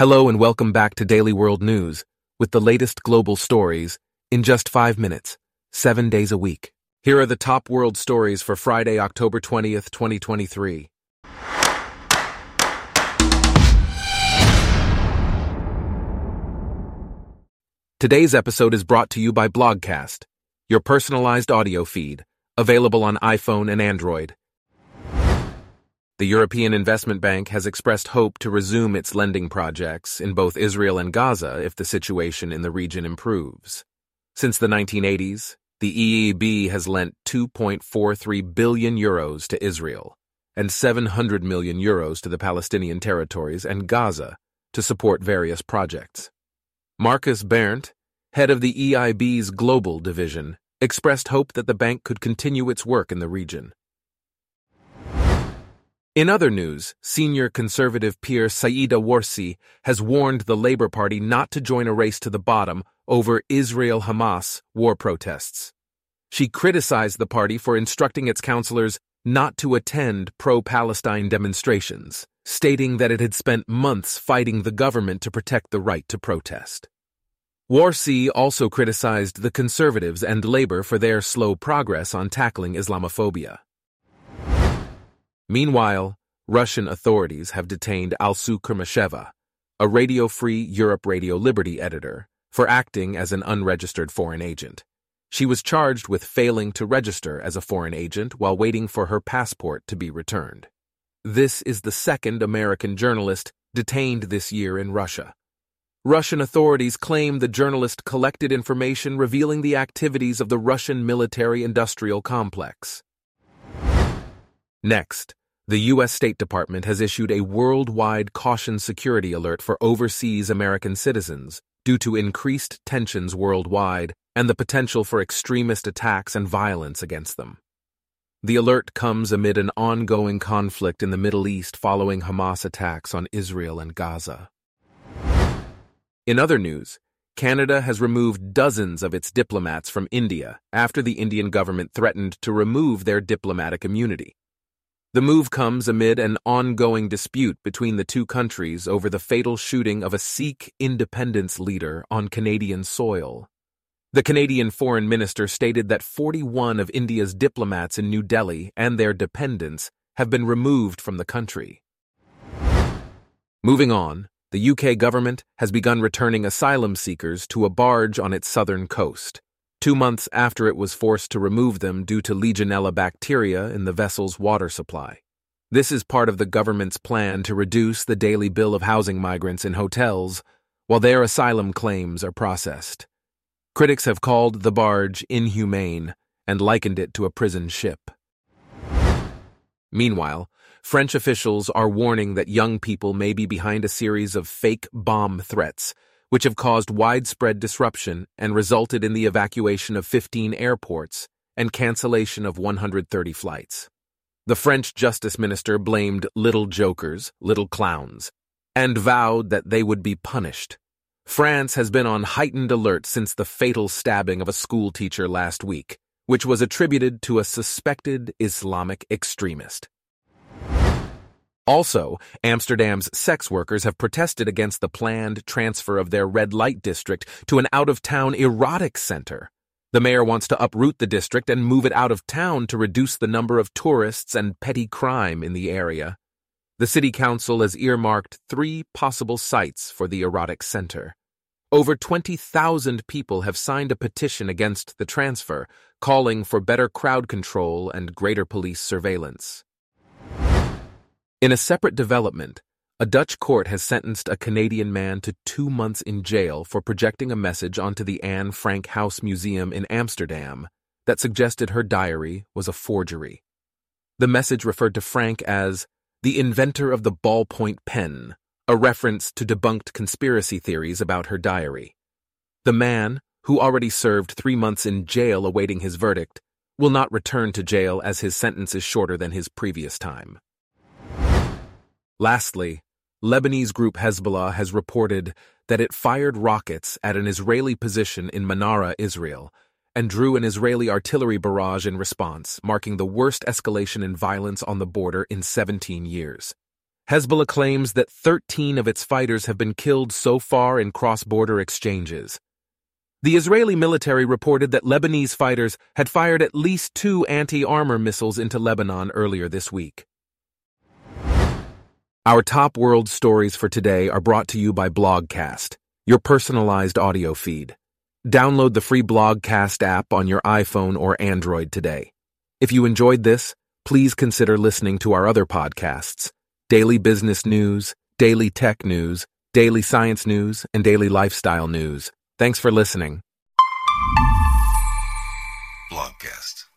Hello and welcome back to Daily World News with the latest global stories in just five minutes, seven days a week. Here are the top world stories for Friday, October 20th, 2023. Today's episode is brought to you by Blogcast, your personalized audio feed, available on iPhone and Android. The European Investment Bank has expressed hope to resume its lending projects in both Israel and Gaza if the situation in the region improves. Since the 1980s, the EIB has lent 2.43 billion euros to Israel and 700 million euros to the Palestinian territories and Gaza to support various projects. Markus Berndt, head of the EIB's global division, expressed hope that the bank could continue its work in the region. In other news, senior conservative peer Sayeeda Warsi has warned the Labour Party not to join a race to the bottom over Israel Hamas war protests. She criticized the party for instructing its councillors not to attend pro Palestine demonstrations, stating that it had spent months fighting the government to protect the right to protest. Warsi also criticized the Conservatives and Labour for their slow progress on tackling Islamophobia. Meanwhile, Russian authorities have detained Alsu Kurmasheva, a Radio Free Europe Radio Liberty editor, for acting as an unregistered foreign agent. She was charged with failing to register as a foreign agent while waiting for her passport to be returned. This is the second American journalist detained this year in Russia. Russian authorities claim the journalist collected information revealing the activities of the Russian military industrial complex. Next, the U.S. State Department has issued a worldwide caution security alert for overseas American citizens due to increased tensions worldwide and the potential for extremist attacks and violence against them. The alert comes amid an ongoing conflict in the Middle East following Hamas attacks on Israel and Gaza. In other news, Canada has removed dozens of its diplomats from India after the Indian government threatened to remove their diplomatic immunity. The move comes amid an ongoing dispute between the two countries over the fatal shooting of a Sikh independence leader on Canadian soil. The Canadian foreign minister stated that 41 of India's diplomats in New Delhi and their dependents have been removed from the country. Moving on, the UK government has begun returning asylum seekers to a barge on its southern coast two months after it was forced to remove them due to Legionella bacteria in the vessel's water supply. This is part of the government's plan to reduce the daily bill of housing migrants in hotels while their asylum claims are processed. Critics have called the barge inhumane and likened it to a prison ship. Meanwhile, French officials are warning that young people may be behind a series of fake bomb threats which have caused widespread disruption and resulted in the evacuation of 15 airports and cancellation of 130 flights. The French justice minister blamed little jokers, little clowns, and vowed that they would be punished. France has been on heightened alert since the fatal stabbing of a schoolteacher last week, which was attributed to a suspected Islamic extremist. Also, Amsterdam's sex workers have protested against the planned transfer of their red light district to an out of town erotic center. The mayor wants to uproot the district and move it out of town to reduce the number of tourists and petty crime in the area. The city council has earmarked three possible sites for the erotic center. Over 20,000 people have signed a petition against the transfer, calling for better crowd control and greater police surveillance. In a separate development, a Dutch court has sentenced a Canadian man to two months in jail for projecting a message onto the Anne Frank House Museum in Amsterdam that suggested her diary was a forgery. The message referred to Frank as the inventor of the ballpoint pen, a reference to debunked conspiracy theories about her diary. The man, who already served three months in jail awaiting his verdict, will not return to jail as his sentence is shorter than his previous time. Lastly, Lebanese group Hezbollah has reported that it fired rockets at an Israeli position in Manara, Israel, and drew an Israeli artillery barrage in response, marking the worst escalation in violence on the border in 17 years. Hezbollah claims that 13 of its fighters have been killed so far in cross border exchanges. The Israeli military reported that Lebanese fighters had fired at least two anti armor missiles into Lebanon earlier this week. Our top world stories for today are brought to you by Blogcast, your personalized audio feed. Download the free Blogcast app on your iPhone or Android today. If you enjoyed this, please consider listening to our other podcasts daily business news, daily tech news, daily science news, and daily lifestyle news. Thanks for listening. Blogcast.